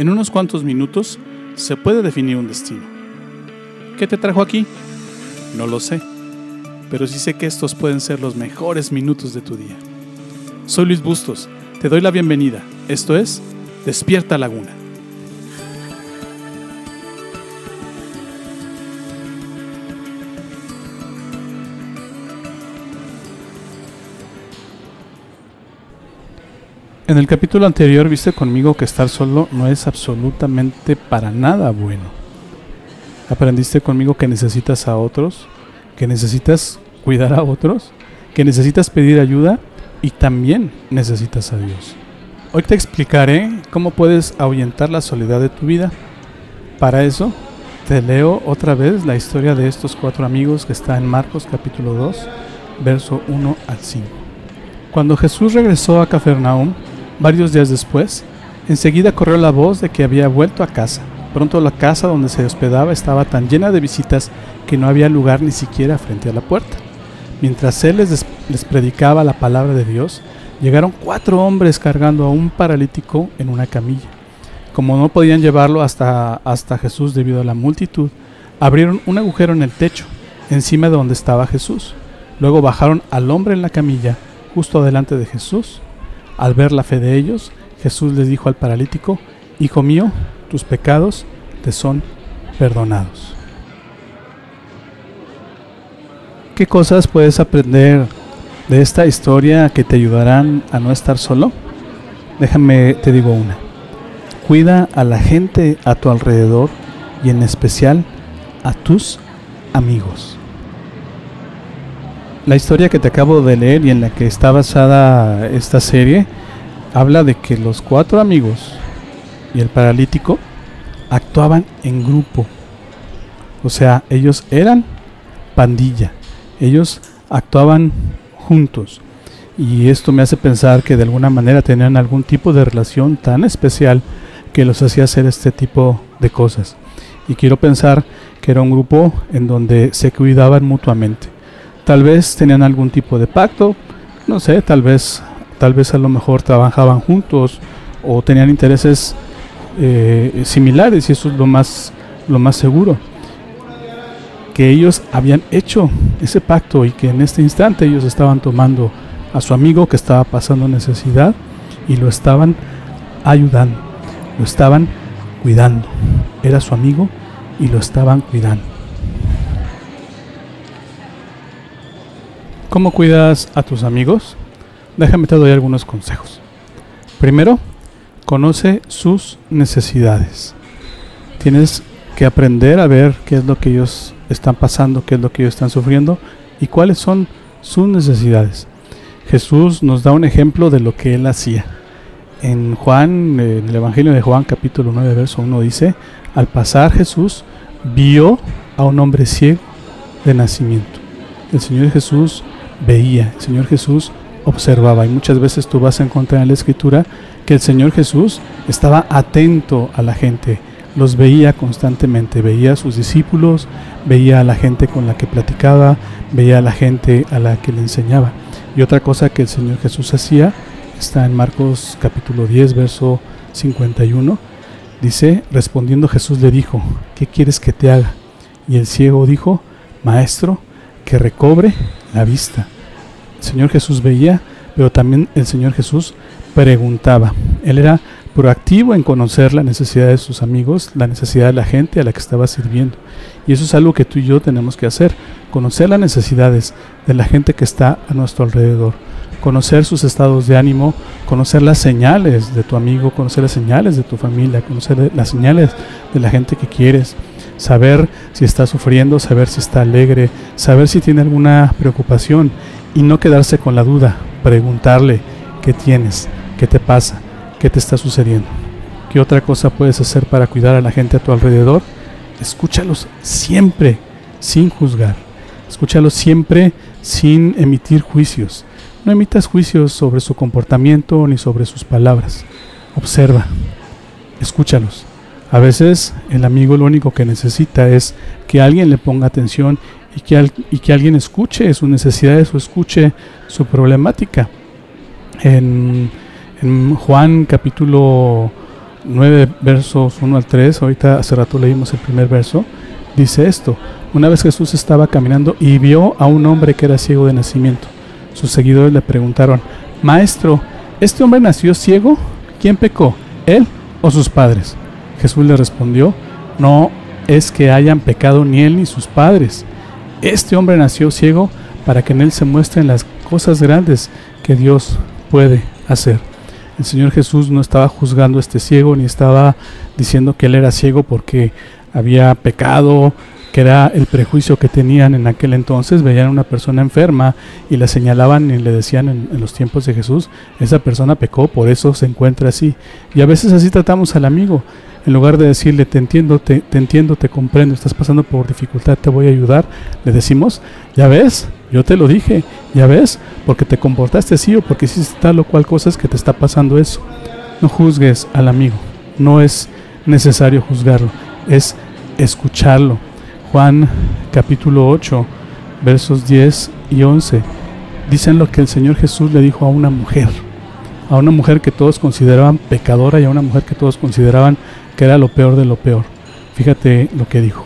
En unos cuantos minutos se puede definir un destino. ¿Qué te trajo aquí? No lo sé, pero sí sé que estos pueden ser los mejores minutos de tu día. Soy Luis Bustos, te doy la bienvenida. Esto es Despierta Laguna. En el capítulo anterior viste conmigo que estar solo no es absolutamente para nada bueno. Aprendiste conmigo que necesitas a otros, que necesitas cuidar a otros, que necesitas pedir ayuda y también necesitas a Dios. Hoy te explicaré cómo puedes ahuyentar la soledad de tu vida. Para eso, te leo otra vez la historia de estos cuatro amigos que está en Marcos capítulo 2, verso 1 al 5. Cuando Jesús regresó a Cafarnaúm, Varios días después, enseguida corrió la voz de que había vuelto a casa. Pronto la casa donde se hospedaba estaba tan llena de visitas que no había lugar ni siquiera frente a la puerta. Mientras él les, les predicaba la palabra de Dios, llegaron cuatro hombres cargando a un paralítico en una camilla. Como no podían llevarlo hasta, hasta Jesús debido a la multitud, abrieron un agujero en el techo, encima de donde estaba Jesús. Luego bajaron al hombre en la camilla, justo delante de Jesús, al ver la fe de ellos, Jesús les dijo al paralítico, Hijo mío, tus pecados te son perdonados. ¿Qué cosas puedes aprender de esta historia que te ayudarán a no estar solo? Déjame, te digo una. Cuida a la gente a tu alrededor y en especial a tus amigos. La historia que te acabo de leer y en la que está basada esta serie habla de que los cuatro amigos y el paralítico actuaban en grupo. O sea, ellos eran pandilla. Ellos actuaban juntos. Y esto me hace pensar que de alguna manera tenían algún tipo de relación tan especial que los hacía hacer este tipo de cosas. Y quiero pensar que era un grupo en donde se cuidaban mutuamente. Tal vez tenían algún tipo de pacto, no sé, tal vez, tal vez a lo mejor trabajaban juntos o tenían intereses eh, similares y eso es lo más, lo más seguro. Que ellos habían hecho ese pacto y que en este instante ellos estaban tomando a su amigo que estaba pasando necesidad y lo estaban ayudando, lo estaban cuidando. Era su amigo y lo estaban cuidando. ¿Cómo cuidas a tus amigos? Déjame te doy algunos consejos. Primero, conoce sus necesidades. Tienes que aprender a ver qué es lo que ellos están pasando, qué es lo que ellos están sufriendo y cuáles son sus necesidades. Jesús nos da un ejemplo de lo que él hacía. En Juan, en el Evangelio de Juan capítulo 9, verso 1 dice, al pasar Jesús vio a un hombre ciego de nacimiento. El Señor Jesús veía, el Señor Jesús observaba. Y muchas veces tú vas a encontrar en la escritura que el Señor Jesús estaba atento a la gente, los veía constantemente, veía a sus discípulos, veía a la gente con la que platicaba, veía a la gente a la que le enseñaba. Y otra cosa que el Señor Jesús hacía está en Marcos capítulo 10, verso 51. Dice, respondiendo Jesús le dijo, ¿qué quieres que te haga? Y el ciego dijo, Maestro, que recobre la vista. El Señor Jesús veía, pero también el Señor Jesús preguntaba. Él era proactivo en conocer la necesidad de sus amigos, la necesidad de la gente a la que estaba sirviendo. Y eso es algo que tú y yo tenemos que hacer, conocer las necesidades de la gente que está a nuestro alrededor, conocer sus estados de ánimo, conocer las señales de tu amigo, conocer las señales de tu familia, conocer las señales de la gente que quieres, saber si está sufriendo, saber si está alegre, saber si tiene alguna preocupación y no quedarse con la duda, preguntarle qué tienes, qué te pasa, qué te está sucediendo. ¿Qué otra cosa puedes hacer para cuidar a la gente a tu alrededor? Escúchalos siempre sin juzgar. Escúchalos siempre sin emitir juicios. No emitas juicios sobre su comportamiento ni sobre sus palabras. Observa. Escúchalos. A veces el amigo lo único que necesita es que alguien le ponga atención y que, alguien escuche sus necesidades o escuche su problemática. En, Juan capítulo 9 versos 1 al 3, ahorita hace rato leímos el primer verso, dice esto, una vez Jesús estaba caminando y vio a un hombre que era ciego de nacimiento. Sus seguidores le preguntaron, Maestro, ¿este hombre nació ciego? ¿Quién pecó? ¿Él o sus padres? Jesús le respondió, no es que hayan pecado ni él ni sus padres. Este hombre nació ciego para que en él se muestren las cosas grandes que Dios puede hacer. El Señor Jesús no estaba juzgando a este ciego ni estaba diciendo que él era ciego porque había pecado, que era el prejuicio que tenían en aquel entonces, veían a una persona enferma y la señalaban y le decían en, los tiempos de Jesús, esa persona pecó, por eso se encuentra así. Y a veces así tratamos al amigo, en lugar de decirle, te entiendo, te, entiendo, te comprendo, estás pasando por dificultad, te voy a ayudar, le decimos, ya ves, yo te lo dije, ya ves, porque te comportaste así o porque hiciste tal o cual cosa es que te está pasando eso. No juzgues al amigo, no es necesario juzgarlo, es escucharlo Juan capítulo 8, versos 10 y 11, dicen lo que el Señor Jesús le dijo a una mujer, a una mujer que todos consideraban pecadora y a una mujer que todos consideraban que era lo peor de lo peor. Fíjate lo que dijo.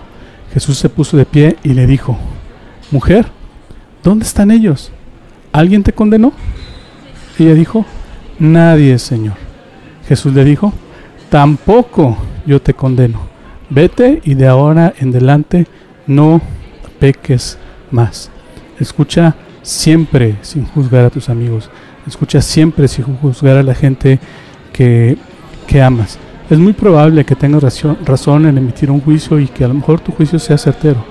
Jesús se puso de pie y le dijo, mujer, ¿dónde están ellos? ¿Alguien te condenó? Ella dijo, nadie, Señor. Jesús le dijo, tampoco yo te condeno Vete y de ahora en adelante no peques más. Escucha siempre sin juzgar a tus amigos. Escucha siempre sin juzgar a la gente que, que amas. Es muy probable que tengas razón en emitir un juicio y que a lo mejor tu juicio sea certero.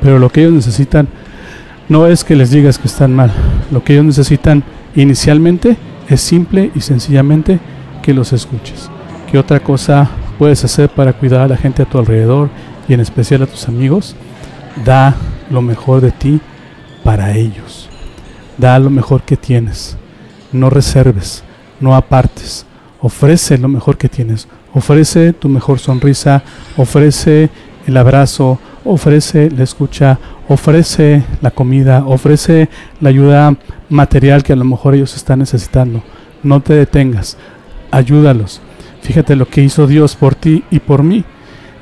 Pero lo que ellos necesitan no es que les digas que están mal. Lo que ellos necesitan inicialmente es simple y sencillamente que los escuches. ¿Qué otra cosa puedes hacer para cuidar a la gente a tu alrededor y en especial a tus amigos? Da lo mejor de ti para ellos. Da lo mejor que tienes. No reserves, no apartes. Ofrece lo mejor que tienes. Ofrece tu mejor sonrisa, ofrece el abrazo, ofrece la escucha, ofrece la comida, ofrece la ayuda material que a lo mejor ellos están necesitando. No te detengas, ayúdalos. Fíjate lo que hizo Dios por ti y por mí.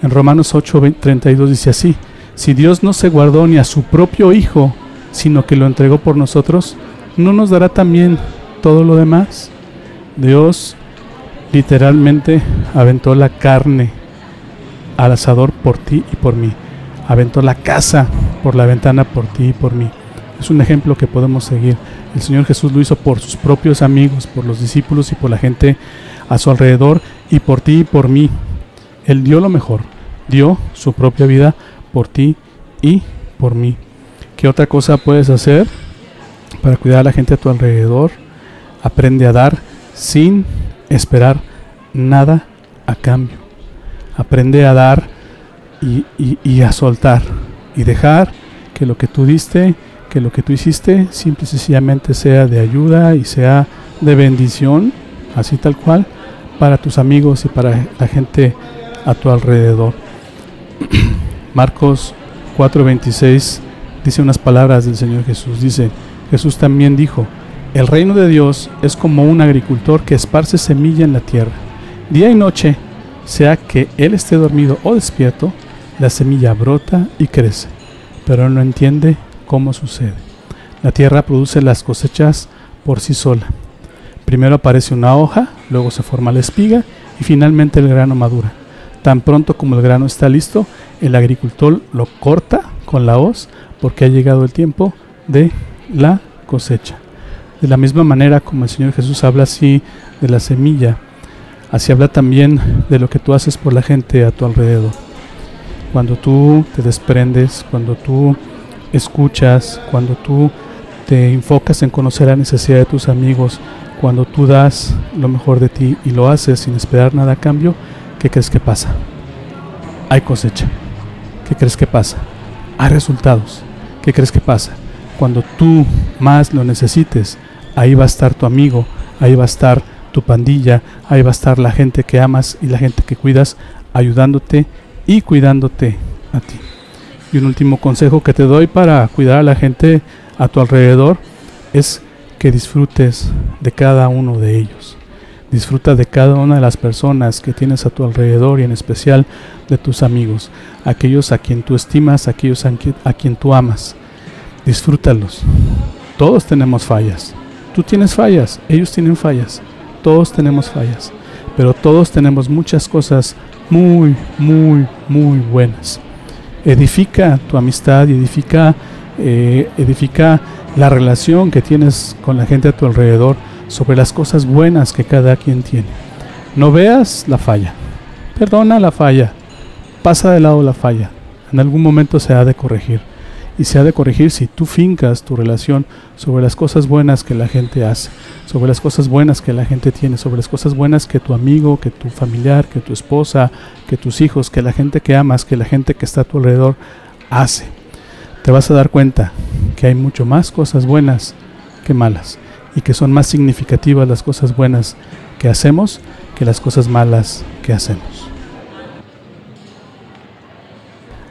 En Romanos 8:32 dice así, si Dios no se guardó ni a su propio Hijo, sino que lo entregó por nosotros, ¿no nos dará también todo lo demás? Dios literalmente aventó la carne al asador por ti y por mí. Aventó la casa por la ventana por ti y por mí. Es un ejemplo que podemos seguir. El Señor Jesús lo hizo por sus propios amigos, por los discípulos y por la gente a su alrededor y por ti y por mí. Él dio lo mejor, dio su propia vida por ti y por mí. ¿Qué otra cosa puedes hacer para cuidar a la gente a tu alrededor? Aprende a dar sin esperar nada a cambio. Aprende a dar y, y a soltar y dejar que lo que tú diste, que lo que tú hiciste, simple y sencillamente sea de ayuda y sea de bendición, así tal cual, para tus amigos y para la gente a tu alrededor. Marcos 4:26 dice unas palabras del Señor Jesús. Dice, Jesús también dijo, el reino de Dios es como un agricultor que esparce semilla en la tierra. Día y noche, sea que él esté dormido o despierto, la semilla brota y crece, pero no entiende cómo sucede. La tierra produce las cosechas por sí sola. Primero aparece una hoja, luego se forma la espiga y finalmente el grano madura. Tan pronto como el grano está listo, el agricultor lo corta con la hoz porque ha llegado el tiempo de la cosecha. De la misma manera como el Señor Jesús habla así de la semilla, así habla también de lo que tú haces por la gente a tu alrededor. Cuando tú te desprendes, cuando tú escuchas, cuando tú te enfocas en conocer la necesidad de tus amigos, cuando tú das lo mejor de ti y lo haces sin esperar nada a cambio, ¿qué crees que pasa? Hay cosecha. ¿Qué crees que pasa? Hay resultados. ¿Qué crees que pasa? Cuando tú más lo necesites, ahí va a estar tu amigo, ahí va a estar tu pandilla, ahí va a estar la gente que amas y la gente que cuidas, ayudándote y cuidándote a ti. Y un último consejo que te doy para cuidar a la gente a tu alrededor es que disfrutes de cada uno de ellos. Disfruta de cada una de las personas que tienes a tu alrededor y en especial de tus amigos, aquellos a quien tú estimas, aquellos a quien, tú amas. Disfrútalos. Todos tenemos fallas. Tú tienes fallas, ellos tienen fallas, todos tenemos fallas, pero todos tenemos muchas cosas muy, muy, muy buenas. Edifica tu amistad y edifica, eh, edifica la relación que tienes con la gente a tu alrededor sobre las cosas buenas que cada quien tiene. No veas la falla, perdona la falla, pasa de lado la falla, en algún momento se ha de corregir y se ha de corregir si tú fincas tu relación sobre las cosas buenas que la gente hace, sobre las cosas buenas que la gente tiene, sobre las cosas buenas que tu amigo, que tu familiar, que tu esposa, que tus hijos, que la gente que amas, que la gente que está a tu alrededor hace. Te vas a dar cuenta que hay mucho más cosas buenas que malas y que son más significativas las cosas buenas que hacemos que las cosas malas que hacemos.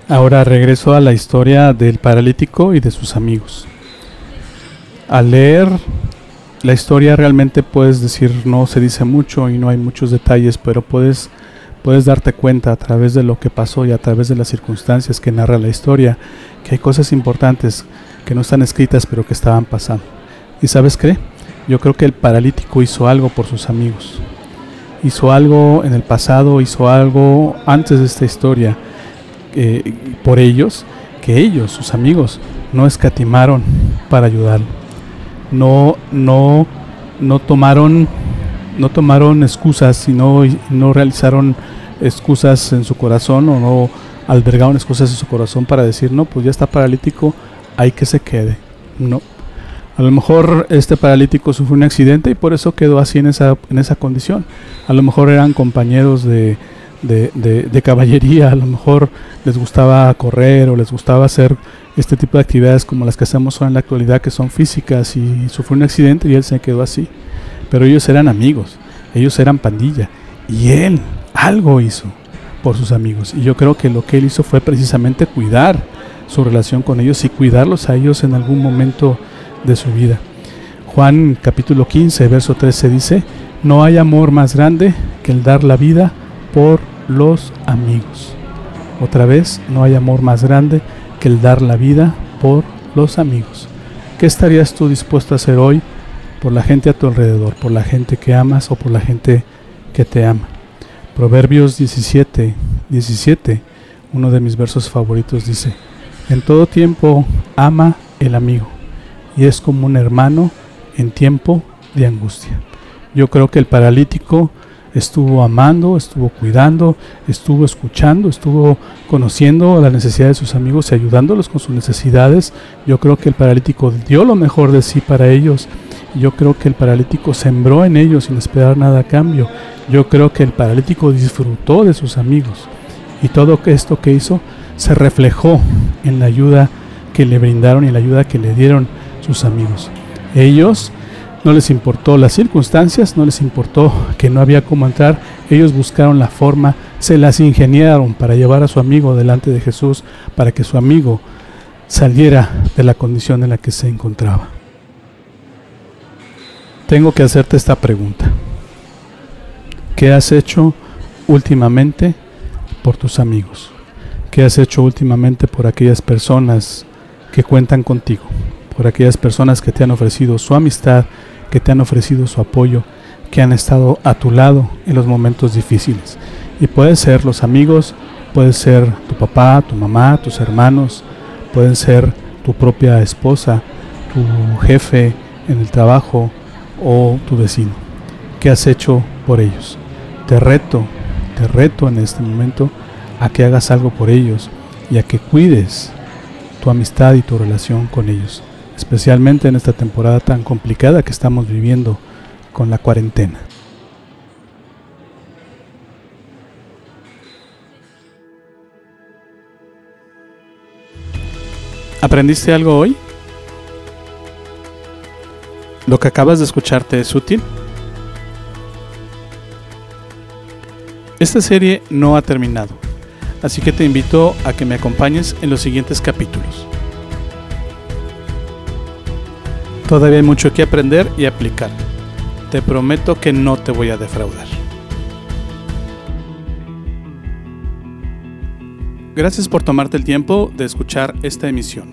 Ahora regreso a la historia del paralítico y de sus amigos. Al leer la historia realmente puedes decir no se dice mucho y no hay muchos detalles, pero puedes puedes darte cuenta a través de lo que pasó y a través de las circunstancias que narra la historia que hay cosas importantes que no están escritas pero que estaban pasando. ¿Y sabes qué? Yo creo que el paralítico hizo algo por sus amigos. Hizo algo en el pasado, hizo algo antes de esta historia eh, por ellos que ellos, sus amigos, no escatimaron para ayudar. No, no, no tomaron, no tomaron excusas, sino no realizaron excusas en su corazón o no albergaron excusas en su corazón para decir, no, pues ya está paralítico, hay que se quede. No. A lo mejor este paralítico sufrió un accidente y por eso quedó así en esa, en esa condición. A lo mejor eran compañeros de, de, caballería, a lo mejor les gustaba correr o les gustaba hacer este tipo de actividades como las que hacemos hoy en la actualidad, que son físicas, y sufrió un accidente y él se quedó así. Pero ellos eran amigos, ellos eran pandilla, y él algo hizo por sus amigos. Y yo creo que lo que él hizo fue precisamente cuidar su relación con ellos y cuidarlos a ellos en algún momento de su vida. Juan capítulo 15, verso 13 dice, no hay amor más grande que el dar la vida por los amigos. Otra vez, no hay amor más grande que el dar la vida por los amigos. ¿Qué estarías tú dispuesto a hacer hoy por la gente a tu alrededor, por la gente que amas o por la gente que te ama? Proverbios 17, 17, uno de mis versos favoritos dice, en todo tiempo ama el amigo y es como un hermano en tiempo de angustia. Yo creo que el paralítico estuvo amando, estuvo cuidando, estuvo escuchando, estuvo conociendo las necesidades de sus amigos y ayudándolos con sus necesidades. Yo creo que el paralítico dio lo mejor de sí para ellos. Yo creo que el paralítico sembró en ellos sin esperar nada a cambio. Yo creo que el paralítico disfrutó de sus amigos. Y todo esto que hizo se reflejó en la ayuda que le brindaron y la ayuda que le dieron sus amigos. Ellos no les importó las circunstancias, no les importó que no había cómo entrar, ellos buscaron la forma, se las ingeniaron para llevar a su amigo delante de Jesús, para que su amigo saliera de la condición en la que se encontraba. Tengo que hacerte esta pregunta. ¿Qué has hecho últimamente por tus amigos? ¿Qué has hecho últimamente por aquellas personas que cuentan contigo? Por aquellas personas que te han ofrecido su amistad, que te han ofrecido su apoyo, que han estado a tu lado en los momentos difíciles. Y pueden ser los amigos, puede ser tu papá, tu mamá, tus hermanos, pueden ser tu propia esposa, tu jefe en el trabajo o tu vecino. ¿Qué has hecho por ellos? Te reto, te reto en este momento a que hagas algo por ellos y a que cuides tu amistad y tu relación con ellos especialmente en esta temporada tan complicada que estamos viviendo con la cuarentena. ¿Aprendiste algo hoy? ¿Lo que acabas de escucharte es útil? Esta serie no ha terminado, así que te invito a que me acompañes en los siguientes capítulos. Todavía hay mucho que aprender y aplicar. Te prometo que no te voy a defraudar. Gracias por tomarte el tiempo de escuchar esta emisión.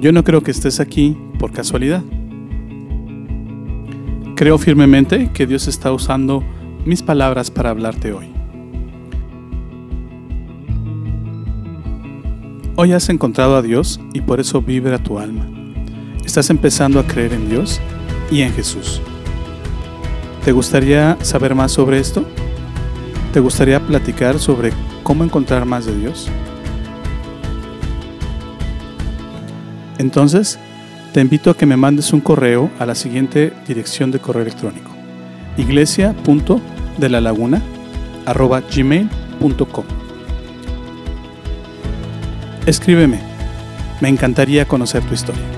Yo no creo que estés aquí por casualidad. Creo firmemente que Dios está usando mis palabras para hablarte hoy. Hoy has encontrado a Dios y por eso vibra tu alma. Estás empezando a creer en Dios y en Jesús. ¿Te gustaría saber más sobre esto? ¿Te gustaría platicar sobre cómo encontrar más de Dios? Entonces, te invito a que me mandes un correo a la siguiente dirección de correo electrónico: iglesia.delalaguna@gmail.com. Escríbeme. Me encantaría conocer tu historia.